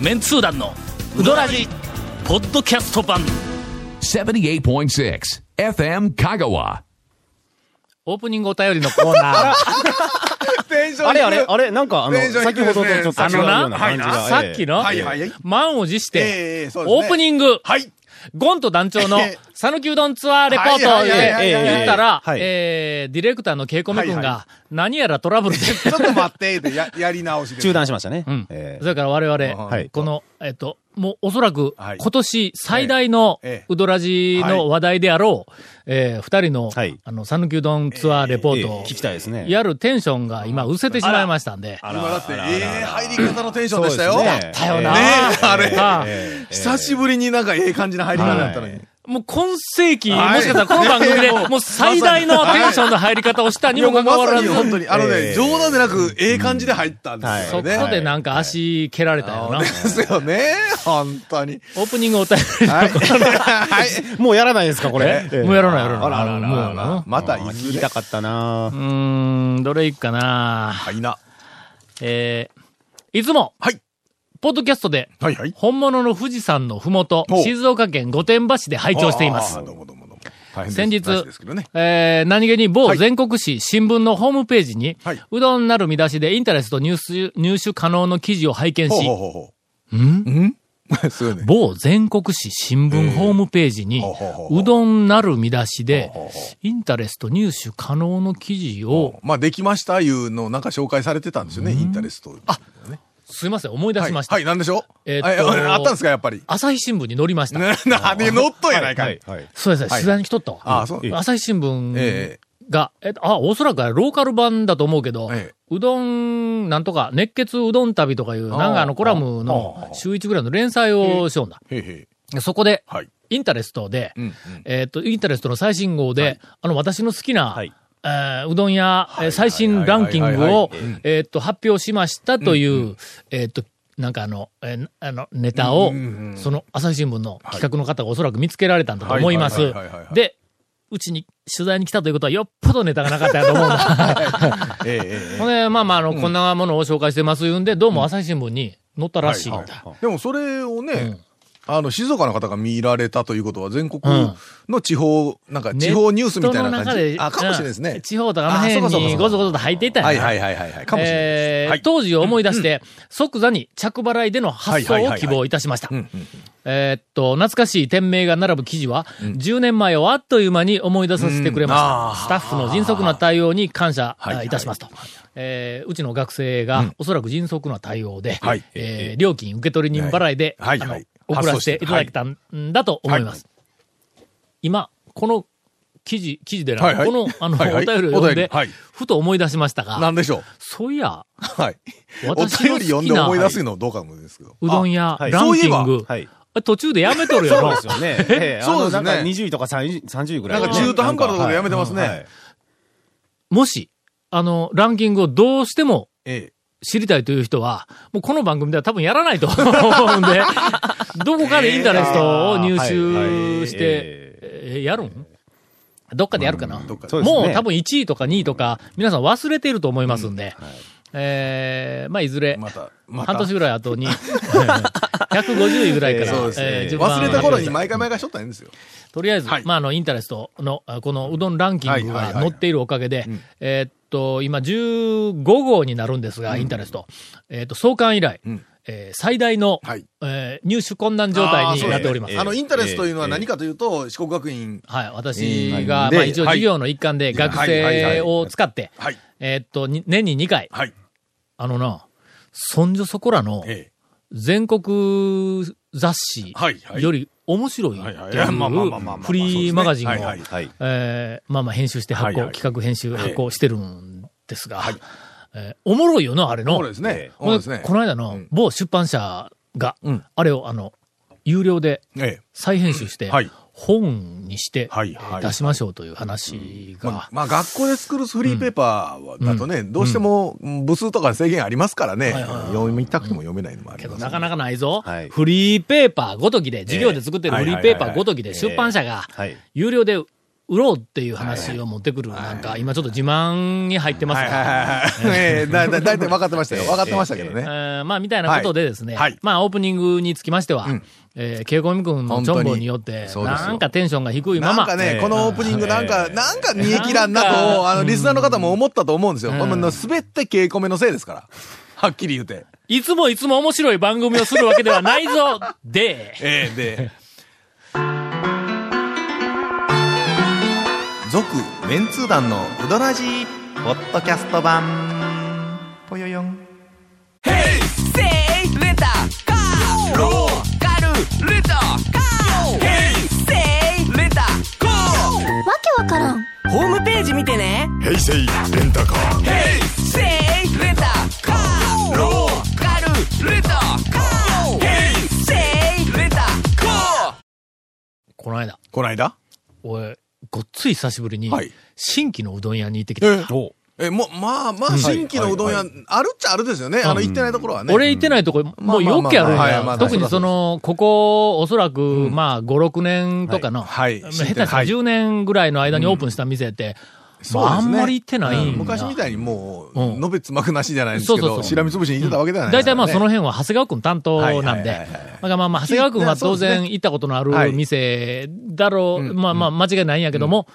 メンツー団のウドラジポッドキャスト版。78.6 FM Kagawa. オープニングお便りのコーナー。テンションあれあれあれなんかあの、テンション低い先ほどとちょっと違うような感じが。さっきの、はいはいはい。満を持して、ええそうですね。オープニング、はい。ゴンと団長のええ、讃岐うどんツアーレポートで言ったら、はい。えー、ディレクターのケイコメ君が、何やらトラブルで、ちょっと待って、や、やり直しで。中断しましたね。うん。えそれから我々、はい。この、えっと、もうおそらく、はい。今年最大のええ。ええ。うどらじの話題であろう、えー二人の、はい。あの、讃岐うどんツアーレポートをええ聞きたいですね。やるテンションが今、失せてしまいましたんで、あ今だって、ええ入り方のテンションでしたよ。そうですねだよな、ねえあれ久しぶりになんかええ感じの入り方だったのに。もう今世紀、はいもしかしたらこの番組で、もう最大のテンションの入り方をしたにもかかわらず、本当に、あのね、ええ冗談でなく、ええ感じで入ったんですそこよね。でなんか足蹴られたよな。ですよね。本当に。オープニングお便りのはい。はい。もうやらないですか、これ。えもうやらないやらないあらあらあらあらまたいずれ聞きた。かったなうーん、どれいくかなはいな。えー、いつも、はい。ポッドキャストで、はいはい。本物の富士山のふもと静岡県御殿場市で拝聴しています。先日ね。えー、何気に某はい。全国紙新聞のホームページに、はい。うどんなる見出しでインタレスト入手入手可能の記事を拝見しほうほう、ほう。ん？ね。某全国紙新聞ホームページにほうどんなる見出しでインタレスト入手可能の記事を、まあ、できましたいうのをなんか紹介されてたんですよね、インタレスト。あ、すいません、思い出はい。しました。はい、なんでしょう？えーっとああったんですか、やっぱり？朝日新聞に載りました。な、で乗っとんやないかい。はい。そうですね、取材に来とったわ。ああ、そう。朝日新聞えが、えっと、あ、おそらくローカル版だと思うけど、ええうどん、なんとか、熱血うどん旅とかいう、あなんかあのコラムあのあ週1ぐらいの連載をしようんだ。そこで、はい。インタレストで。えっと、インタレストの最新号で、あの、私の好きな、うどん屋、えー最新ランキングをえっと、発表しましたという、えっと、なんかあの、えーあの、ネタをその朝日新聞の企画の方がおそらく見つけられたんだと思います。で、うちに取材に来たということはよっぽどネタがなかったやと思うんだ。ほんで、まあまあ、あの、こんなものを紹介してます言うんで、どうも朝日新聞に載ったらしいんだ。え。でもそれをねうん、あの、静岡の方が見られたということは、全国うんの地方、なんか地方ニュースみたいな。感じ？あ、かもしれないですうんね。地方とかあの辺あそうか。そうかそうか。にごぞごぞと入っていたはいはいはいはいはい。かもしれないえ。ー当時を思い出して、即座に着払いでの発送を希望いたしました。う。んうんえーっと、懐かしい店名が並ぶ記事は、10年前をあっという間に思い出させてくれました。スタッフの迅速な対応に感謝はいたしますと。えーうちの学生が、おそらく迅速な対応で、はい。えー料金受取人払いで、あのはい。はい送らせていただけたんだと思います。今、この記事、記事でな、はいはいこの、あの、はいはいお便りを読んで、はいふと思い出しましたが、なんでしょう？そういや、はい。お私の好きな便り読んで思い出すのどうかもですけど。うどん屋はいランキング、はい。途中でやめとるよなそうですよね。ええそうですねあのなんか20位とか30 30位ぐらいね。なんか中途半端なところでやめてますねはいはいもし、あの、ランキングをどうしてもええ。知りたいという人は、もうこの番組では多分やらないと 思うんで、どこかでインタレストを入手して、えー。やるん？どっかでやるかな、うですね。もう多分1位とか2位とか、皆さん忘れていると思いますんで、えーまあいずれ、また、また。半年ぐらい後に、150位ぐらいから。えー順番忘れた頃に毎回毎回しとったらいいんですよ。とりあえず、はい。まあ、あの、インタレストの、あこのうどんランキングはいはいはいが載っているおかげでうん、えーっと、今15号になるんですが、インタレスト。えーっと、創刊以来、うんえー最大の、はい。えー入手困難状態になっております。あの、インタレスというのは何かというと、四国学院、はい。私えーが、でまあ一応はい授業の一環で学生を使って、はい。えーっと、に年に2回、はい。あのな、そんじょそこらのええ。全国雑誌より面白い。はいはい。うフリーマガジンを。えーまあまあ編集して発行、企画編集発行してるんですが、はい。えーおもろいよな、あれの。そうですね。この間のうん。某出版社が、うん。あれをあの、有料でええ。再編集して、はい本にして出しましょうという話が、まあ、まあ、学校で作るフリーペーパーだとね、どうしても部数とか制限ありますからね、読みたくても読めないのもありけどます。なかなかないぞ、はい。フリーペーパーごときで、授業で作ってるフリーペーパーごときでええ出版社がはい。有料で売ろうっていう話を持ってくる、なんか、今ちょっと自慢に入ってますが、はいはいはいはい。ええだ、だ、だいたい分かってましたよ。分かってましたけどえね。ーまあ、みたいなことでですね、はい。はいまあ、オープニングにつきましては、えー、ケイコミ君のチョンボによって、なんかテンションが低いまま、なんかね、このオープニングなんか、なんか煮え切らんなと、あの、リスナーの方も思ったと思うんですよ。うん滑って稽古目のせいですから。はっきり言うて。いつもいつも面白い番組をするわけではないぞ で、ええで。続、メンツー団のうどらじポッドキャスト版。ぽよよん。ホームページ見てね。平成レンタカーセイレンタカーローカルレンタカー。ヘイセイレンタカーこの間、この間？俺、ごっつい久しぶりにはい、新規のうどん屋に行ってきた。ええ、もう、まあまあ、新規のうどん屋、あるっちゃあるですよね。あの、行ってないところはね。俺行ってないとこ、もうよっけあるんや。特にその、ここ、おそらく、まあ、5、6年とかの、下手したらはい10年ぐらいの間にオープンした店って、まあ、あんまり行ってない昔みたいにもう、うん。のべつ幕なしじゃないですけど、そうそうそう。しらみつぶしに行ってたわけではないですからね。大体まあその辺は長谷川くん担当なんで、まあまあ長谷川くんは当然行ったことのある店だろう、まあまあ間違いないんやけども、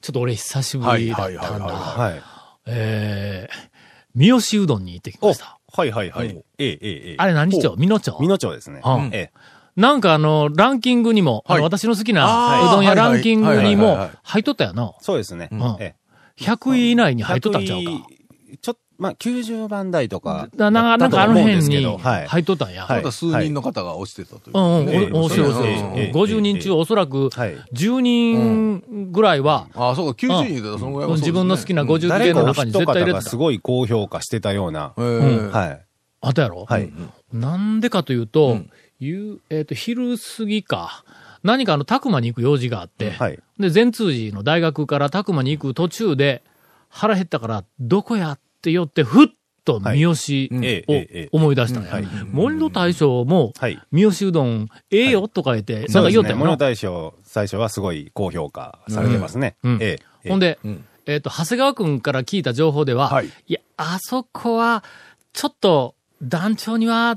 ちょっと俺久しぶりだったんはいはいはいだ。はい。えー、三好うどんに行ってきまおした。はいはいはい。ええ、ええ、ええ。あれ何町美濃町？美濃町ですねうん。ええ。なんかあの、ランキングにも、あのはい私の好きなうどん屋ランキングにも入っとったよな。そうですね。んええ。100位以内に入っとったんちゃうか？100位ちょっと、まあ、90番台とか。ななんかなんかあの辺にはい。入っとったんや。はいまた数人の方が落ちてたという。うんうん、ねお、おしろおしろええええ50人中おそらくはい10人ぐらいは、ああ、そうか、90人言ってたらそのぐらいはそうですね自分の好きな50誰かお件の中に絶対入れてた。がすごい高評価してたような。ええはい。あったやろはい。なんでかというと、ん夕えっ、と、昼過ぎか、何かあの、たくまに行く用事があって、はい。で、善通寺の大学からたくまに行く途中で、腹減ったから、どこやって寄って、ふっと三好を思い出したんや。はい。森の大将も、はい。三好うどん、ええよとか言って、なん。か言おったよな物大賞、最初はすごい高評価されてますね。ほんで、ん。えっ、と、長谷川くんから聞いた情報では、はい。いや、あそこは、ちょっと、団長には、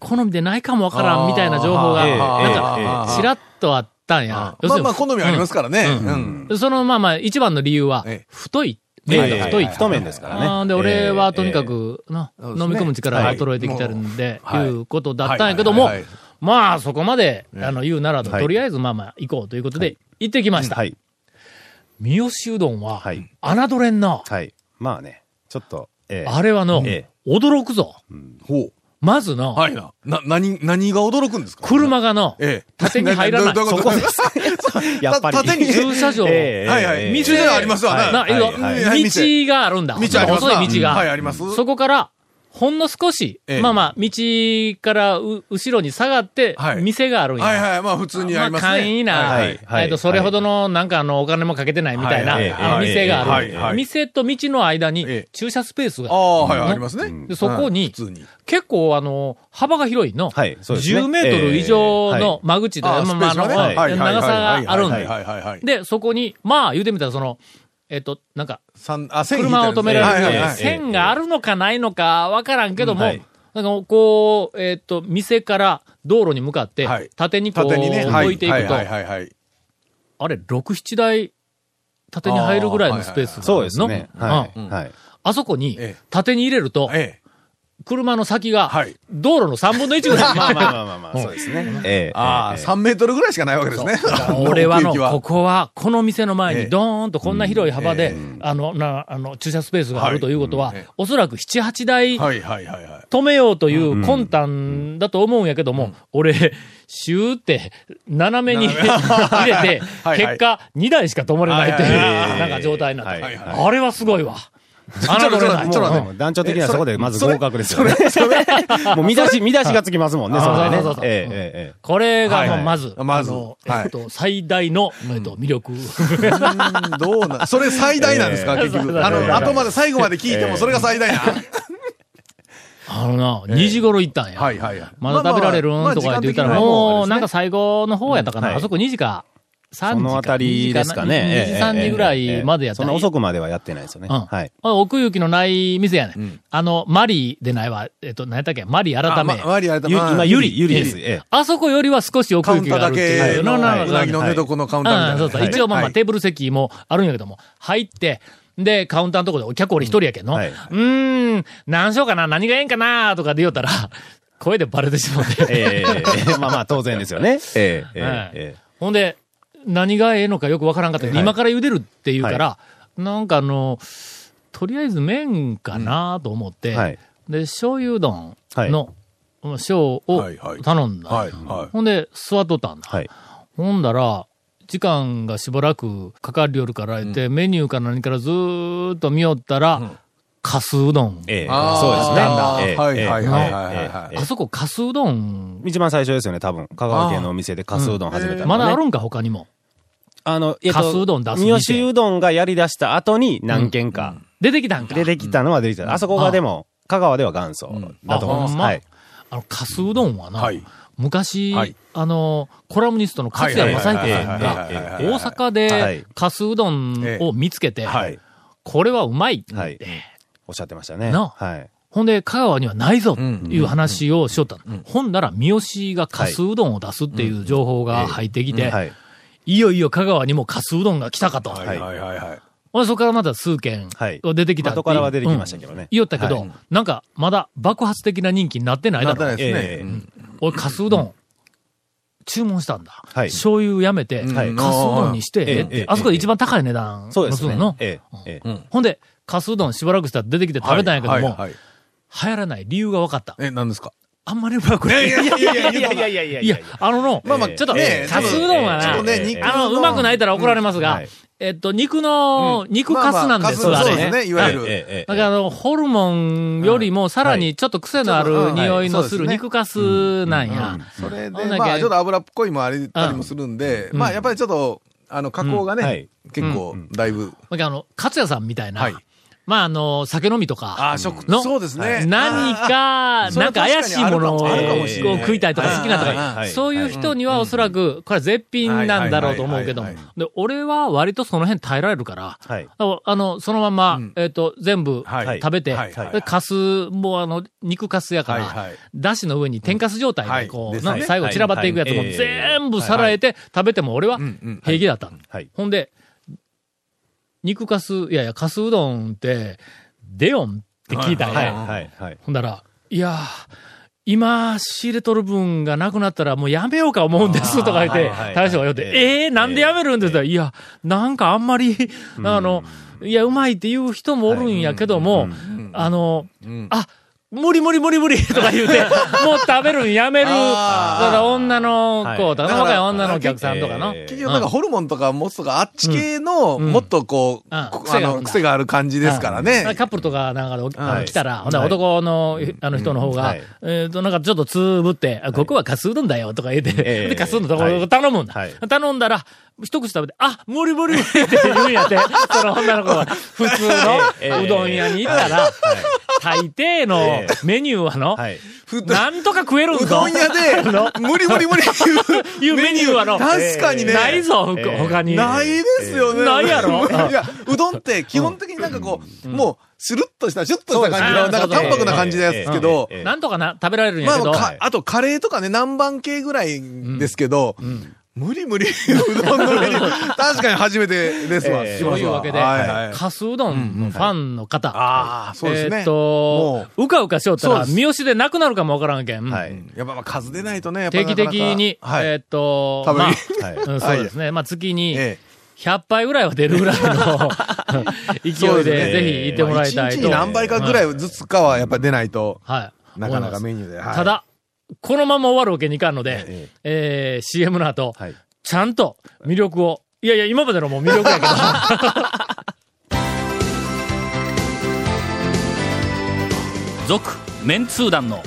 好みでないかもわからんみたいな情報が、ええなんええか、ちらっとあったんや。まあまあ、好みありますからね。その、まあまあ、一番の理由はええ、太い。ええ麺が太い。太麺ですからねで、俺はとにかく、な飲み込む力が衰えてきてるんで、はいいうことだったんやけどもまあ、そこまで、あの、言うならと、りあえずまあまあ、行こうということで、行ってきました。はい。三好うどんははい、侮れんな。はい。まあね、ちょっと、ええ。あれはのえ、驚くぞ。ほう。まずの、はいな。な、何、何が驚くんですか？車がの、ええ。縦に入らない どういうこと？やっぱり。た縦に駐車場、ええはいはい。ええ店がありますわな。道があるんだ。道あります細い道が。はい、あります。そこから、ほんの少し、ええ。まあまあ、道からう後ろに下がっては、い。店があるんや。はいはい。まあ、普通にありますね。まあ、簡易な、はいはい。えっと、それほどの、なんかあの、お金もかけてないみたいな、はい。店がある、はいはい。店と道の間にええ。駐車スペースが。ああ、はい、のありますね。でそこに。結構あの、幅が広いの。はいそうですね。10メートル以上の間口で、ああ、まあまあ長さがあるんはいで。はいはいはい。で、そこに、まあ言うてみたらその、えっと、なんか、車を止められるはいはいはい線があるのかないのかわからんけども、はいなんかこう、えっと、店から道路に向かってはい、縦にこう、ね。はい置いていくとは、いはいはい。あれ、6、7台、縦に入るぐらいのスペースがあるの？そうですね。はうんい。はい。あそこにええ、縦に入れると、ええ。車の先がはい、道路の3分の1ぐらい。まあまあまあまあまあ、そうですね。ええ。ああ、ええ。3メートルぐらいしかないわけですね。俺はの、ここは、この店の前ええ。にドーンとこんな広い幅でえ、あの、な、あの、駐車スペースがあるということはおそらく7、8台はいはいはいはい。止めようという魂胆だと思うんやけども、俺、シューって、斜めに 入れて、はい結果、2台しか止まれないという、なんか状態になった。はい。あれはすごいわ。あちょっとれはちょっとちょっと待ってもう団長的にはそこでまず合格ですよね。もう見出し、見出しがつきますもんね、そこでねそうそうそう。ええ、ええ、えこれが、まず、まずえっと、最大の、えっと、魅力。うんどうな、それ最大なんですか、結局。あの、後まで最後まで聞いてもそれが最大な。あのな、2時頃行ったんや。はいはいはい。まだ食べられるんとか言って言ったら、もう、なんかさ最後の方やったかな。はいあそこ2時か3そのあたりですかね。2時、3時ぐらいまでやったそんな遅くまではやってないですよね。うんはい。奥行きのない店やねん。あの、マリーでないわ。えっと、何やったっけ？マリー改め。マリー改め今、ゆり。ゆりです。ええ。あそこよりは少し奥カウンターだ行きがあるっていう。けの、ののうなぎの寝床のカウンターみたいな。うん、そうそう。一応まあまあ、テーブル席もあるんやけども、入って、で、カウンターのとこでお客俺一人やけんの。うはいーん、何しようかな、何がええんかな、とかで言おったら、声でバレてしまって。ええまあまあ当然ですよね。えええはいええほんで、何がええのかよくわからんかったけど、はい今から茹でるって言うから、なんかあの、とりあえず麺かなと思って、えはい。で、醤油うどんの、小を頼んだ。はい、はい。ほんで、座っとったんだ。はい。ほんだら、時間がしばらくかかりよるから言って、メニューか何からずーっと見よったら、かすうどん。ええそうですね。はいええはいはいはいあそこかすうどん、一番最初ですよね、多分。香川県のお店でかすうどん始めたまだあるんか、他にも。あの、えっと、かすうどん出す店三好うどんがやり出した後に何軒か出てきたんか。出てきたのは出てきた。あそこがでも、香川では元祖だと思います。はい。あの、かすうどんはな、はい昔、はいあの、コラムニストの勝谷正彦さんが、大阪はでい、かすうどんを見つけて、はいこれはうまいって、はいおっしゃってましたね。なはい。ほんで、香川にはないぞっていう話をしよった。の。ほんなら、三好がかすうどんを出すっていう情報が入ってきて、はい。いよいよ香川にもかすうどんが来たかと。はい。はい。はいはい。ほんでそこからまた数件はい。出てきたって後からは出てきましたけどね。うん。言おったけど、はい。なんか、まだ爆発的な人気になってないだろなってない。ですええ。ね。俺、かすうどん、注文したんだ。はい。醤油やめて、はいかすうどんにして、あそこで一番高い値段そうですね。のするの？。ほんで、かすうどんしばらくしたら出てきて食べたんやけども、はいはいはい流行らない理由が分かった。え、何ですか？あんまりうまくない。いやいやいやいやいやいやいやいや、あのの、まあまあちょっと、ねかすうどんはなね、肉あの、うまくないたら怒られますが、はい。えっと、肉の、肉かすなんです、まあまああれ。そうですね、い。わゆる。ええええだからあの、ホルモンよりもさらにちょっと癖のある匂いのする肉かすなんや。それで、まあ、ちょっと油っこいもありたりもするんで、まあ、やっぱりちょっと、あの、加工がうん。はい。ね、結構、だいぶ。だからあの、勝也さんみたいな、はいまああの、酒飲みとか、ああ、食、のそうですね。何か、なんか怪しいものを食いたいとか好きなとはいか、はいそういう人にはおそらく、これは絶品なんだろうと思うけどで、俺は割とその辺耐えられるから、はい。あの、そのまま、えっと、全部はい。食べてはい。はい、でかす、もうあの、肉かすやからだしの上に天かす状態で、こう、最後散らばっていくやつもはい。全部さらえて食べても俺は平気だった。はい。ほんで、肉かす、いやいや、かすうどんって、デヨンって聞いたんはい。や。はい。はい。ほんだら、いやー、今、仕入れとる分がなくなったらもうやめようか思うんですとか言って大将が言って、ええー、なんでやめるんですって言ったら、いや、なんかあんまり、あの、いや、うまいって言う人もおるんやけども、あの、あ、無理無理無理無理とか言うて、もう食べるんやめる。だから女の子とか、はい。若い女のお客さんとかの。えー結局なんかホルモンとか持つとか、あっち系の、もっとこう、癖があるんだあの、癖がある感じですからね。カップルとかなんか来たら、ほんなら男のあの人の方がはい、えっと、なんかちょっとつぶって、あここはかすうどんだよとか言って、ええ。で、かすうどんとか頼むんだ。はい。頼んだら、一口食べて、あ、無理無理無理って言うんやって、その女の子が普通のうどん屋に行ったら、大抵のメニューはの、はい。なんとか食えるんぞ。うどん屋で、無理無理無理っていうメニューはの、確かにね。ないぞ、ほ他に。ないですよね。ないやろ。いや、うどんって基本的になんかこう、もう、シュルッとした、シュッとした感じの、なんか淡白な感じですけど、ええ。なんとかな、食べられるんやけど、まあか、あとカレーとかね、南蛮系ぐらいですけど、無理無理、うどんの上に、確かに初めてですわ。ええ聞きますわそういうわけで。かすうどんのファンの方、ああ、そうですね。えーっと、うかうかしよったら、三好でなくなるかもわからんけん。はい。やっぱまあ数出ないとね、定期的に、はい。えーっと、食べまにあ、そうですね。まあ、月にえ100杯ぐらいは出るぐらいの勢いでぜひ行ってもらいたいと。一日に何杯かぐらいずつかはやっぱり出ないと、はい。なかなかメニューで。た、だ、このまま終わるわけにいかんので、ええー CM の後、はい。ちゃんと魅力を、いやいや、今までのもう魅力やけど、続、メンツー団の、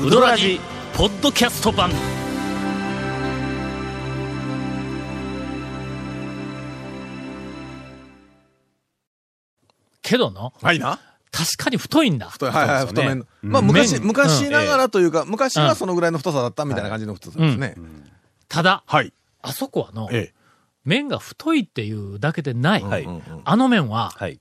ウドラジ、ポッドキャスト版。けどの、はいな。確かに太いんだ。太い、はいはい、太。まあ昔、麺昔ながらというか、昔うんはそのぐらいの太さだったみたいな感じの太さですね。ただ、はい。あそこはの、え麺が太いっていうだけでない。はい。あの麺は、はい。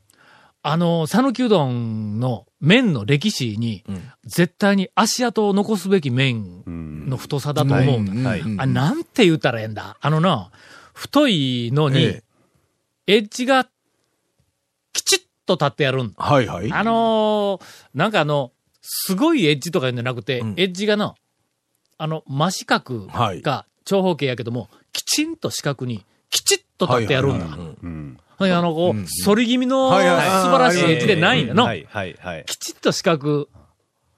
あの、讃岐うどんの麺の歴史に、絶対に足跡を残すべき麺の太さだと思うんだ。はい。あ、なんて言ったらええんだ。あのな、太いのに、えエッジが、と立ってやるんだ。はいはい。あのーなんかあの、すごいエッジとか言うんじゃなくて、うんエッジがな、あの、真四角はいが長方形やけども、きちんと四角に、きちっと立ってやるんだ。はいはいはいうん。はいあの、こう、うん反り気味の素はいはい晴らしいエッジでないんだの。はい、はい、はい。きちっと四角。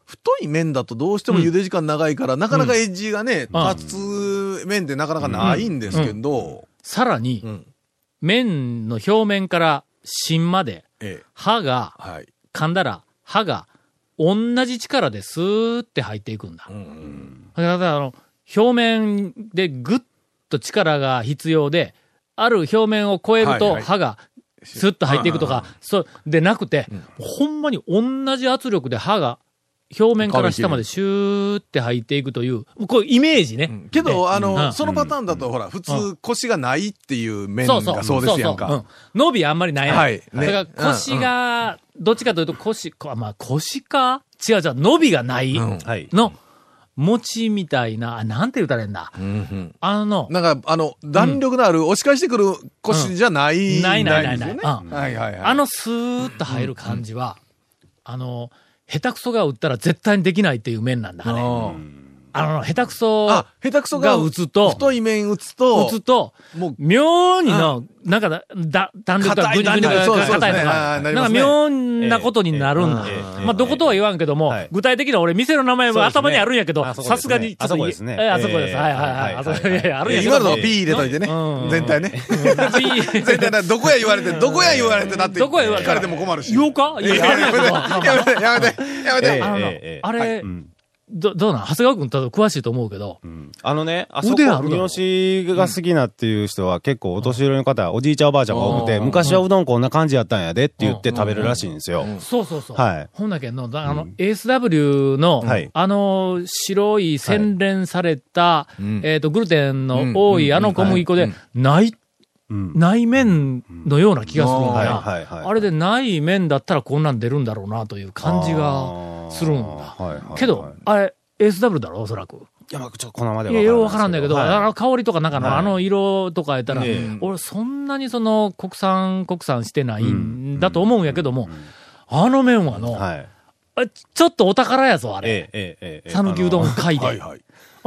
太い麺だとどうしても茹で時間長いから、なかなかエッジがね、うん立つ麺ってなかなかないんですけど、さらに、うん麺の表面から芯まで、ええ、刃が、はい。噛んだら、刃が、同じ力でスーって入っていくんだ。うんだから、あの、表面でぐっと力が必要で、ある表面を超えるとはいはい。刃がスッと入っていくとか、そう、でなくて、ほんまに同じ圧力で刃が表面から下までシューって入っていくという、こうイメージね。けど、あうん。の、そのパターンだと、ほら、普う通、腰がないっていう麺そうそう。がそうですやんか。そうそう。うん。伸びあんまりない。はい。ねだから腰が、どっちかというと腰、こまあ腰か？違う違う、伸びがない。の、餅みたいな、あなんて言うたらいいんだ？うんあの、なんか、あの、弾力のある、押し返してくる腰じゃない。ないないないない。んですよねうんはいはいはい。あのスーッと入る感じは、あの、下手くそが打ったら絶対にできないっていう面なんだ、あれ。あの、下手くそあ、下手くそがが打つと、太い麺打つと、打つと、もう、妙にの、なんかだ、だ、弾力がぐ硬いとか、ななんか妙なことになるんだ。まあ、どことは言わんけどもはい、具体的な俺、店の名前もそうですね。頭にあるんやけど、さすがに、あそこですね。ええあそこです。ええ。はいはいはい。はいあそこ、はいいやい。や、あるんやけど今のとこ P 入れといてね。うん。全体ね。全体な、どこや言われて、どこや言われてだって、どこや言われて聞かれても困るし。言おうか？い やいや、めて、やめて、やめて、あれど、どうなん？長谷川君多分詳しいと思うけど、あのね、あそこ、三好が好きなっていう人は結構お年寄りの方、おじいちゃんおばあちゃんが多くて、うん。昔はうどんこんな感じやったんやでって言って食べるらしいんですよ。そうそうそう。はい。ほんだけんの、だあの、ASW の、はい。あの、白い洗練された、ん。えっ、と、グルテンの多いうん。あの小麦粉で、ない、うん。ない麺のような気がするんだ。はいな。はいはい。あれでない麺だったらこんなん出るんだろうなという感じがするんだ。はいはいはいけど、あれ、ASW だろ、おそらく。いや、まあちょっとこのまでいや、ようわからんだけど、はい香りとかなんかの、はいあの色とかやったら、ええ俺そんなにその国産、国産してないんだと思うんやけども、あの麺はの、はい。あちょっとお宝やぞ、あれ。ええ、ええ、ええ。讃岐うどん会で。はいはい。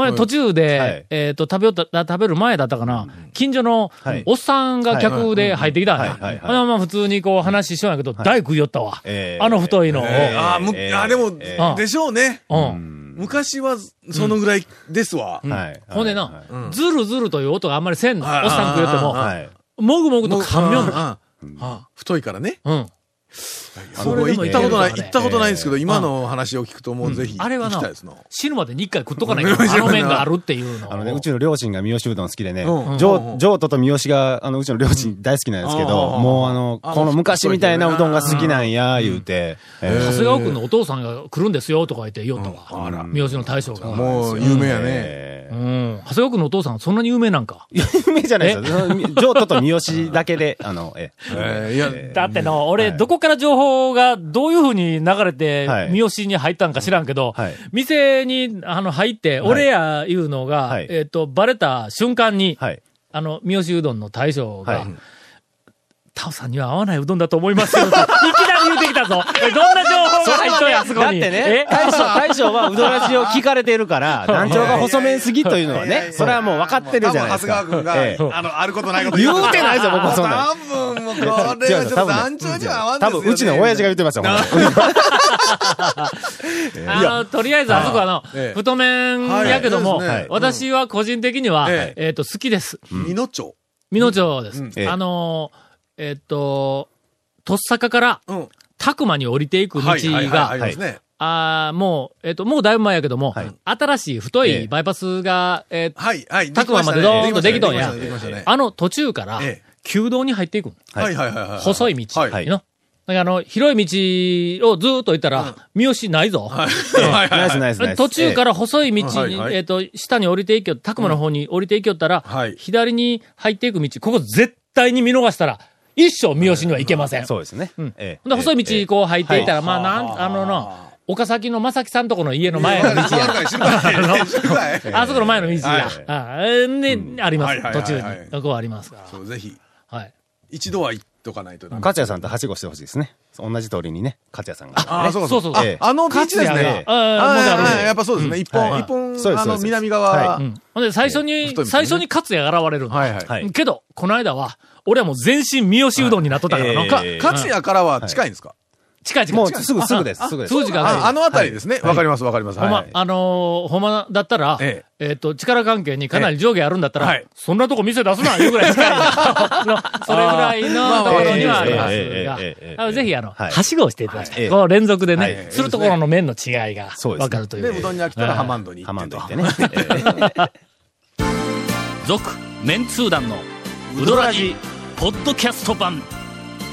ほんで途中で、はい。えっ、と、食べよった、食べる前だったかな、近所のはい。おっさんが客で入ってきたんや。はい。はい。はい。ほんでまあ普通にこう話しようんやけど、大食いよったわ。ええあの太いのを。ええああ、でもええ、でしょうね。うん。昔は、そのぐらいですわ。えはい。ほんでな、はい。うん。ズルズルという音があんまりせんの。おっはいさん食いよっても、はい。もぐもぐと噛みよんの。ああ太いからね。うん。それ行ったことない、行ったことないんですけど、ええ今の話を聞くともうぜひ、あれはな。死ぬまでに一回食っとかないから、あの麺があるっていうのを。あのね、うちの両親が三好うどん好きでね、うん。ジョー、ジョートと三好が、あの、うちの両親大好きなんですけど、うん。もうあの、あこの昔みたいなうどんが好きなんや、言うて、え長谷川君のお父さんが来るんですよとか言って言おったわ。あら。三好の大将が。もう、有名やね。えうん。長谷川君のお父さんそんなに有名なんか？ー有名じゃないですよ。ジョートと三好だけで、あの、ええ。ーいや、だっての、俺、はい。どこから情報がどういう風に流れては、い。三好に入ったんか知らんけど、はい。店に、あの、入って、俺やいうのが、はい。えっ、と、バレた瞬間に、はい。あの、三好うどんの大将が、はいタオさんには合わないうどんだと思いますよ。といきなり言うてきたぞ。えどんな情報が入っとんや、あそこに？だってね、大将、大将はうどらじを聞かれているから、団長が細麺すぎというのはね、それはもう分かってるじゃないですか。長谷川ええ。君が、あの、あることないこと言うてないですよ僕はそんな。ん多分、もう、これはちょっと団長には合わんですよ、ね。多分、うちの親父が言ってましたもん。あの、とりあえずあそこはの、ええ。太麺やけども、私は個人的には、ええ。っ、と、好きです。美濃町。美濃町です。あのー、えっ、と、とっさかから、うん。たくまに降りていく道はいはいはいが、あ。あーもう、えっ、と、もうだいぶ前やけども、はい。新しい太ええ。いバイパスが、えーはい、はい。たくままでどーんとできとんや。あの途中からええ、旧道に入っていくん。はい。はいはいはい。細い道。はい。はいのあの、広い道をずーっと行ったら、三好ないぞ。ナイスナイスナイス。途中から細い道に、はいはい。えっ、と、下に降りていきよ、たくまの方に降りていきよったら、はい。左に入っていく道、ここ絶対に見逃したら、一生三好には行けません。そうですね。うんええほんで、細い道こう入っていったら、はいまあ、なん、あのな、岡崎の正木さんとこの家の前の道や。あそこの前の道や。はいあで、あります。途はい中に。ここありますから。そう、ぜひ、はい。一度は行っとかないと。勝谷さんとはしごしてほしいですね。同じ通りにね、勝谷さんが。ああ、そうかそうそうあええあのビーチです勝ね。あああもうあるあやっぱそうですね。一本、はい一本、あの、南側。はうん。ほんで、最初に、最初に勝也が現れる。はいはい。はいけど、この間は、俺はもう全身三好うどんになっとったから勝谷からは近いんですか？近い近い。もうすぐすぐです、すぐです。数字がああのあたりですね。わかりますわかります。ほんま、はいあのーほんまだったら、ええっ、と、力関係にかなり上下あるんだったら、はいそんなとこ店出すな、いうぐらい近いの それぐらいのところにはありますがぜひ、あの、はいはしごをしていただきたい。ええこの連続でね、はいするところの面の違いがそうですねで、わかるという。うどんに飽きたらハマンドにハマ行ってと。ンド行ってね。え え続、メンツー団のウドラジ、ポッドキャスト版。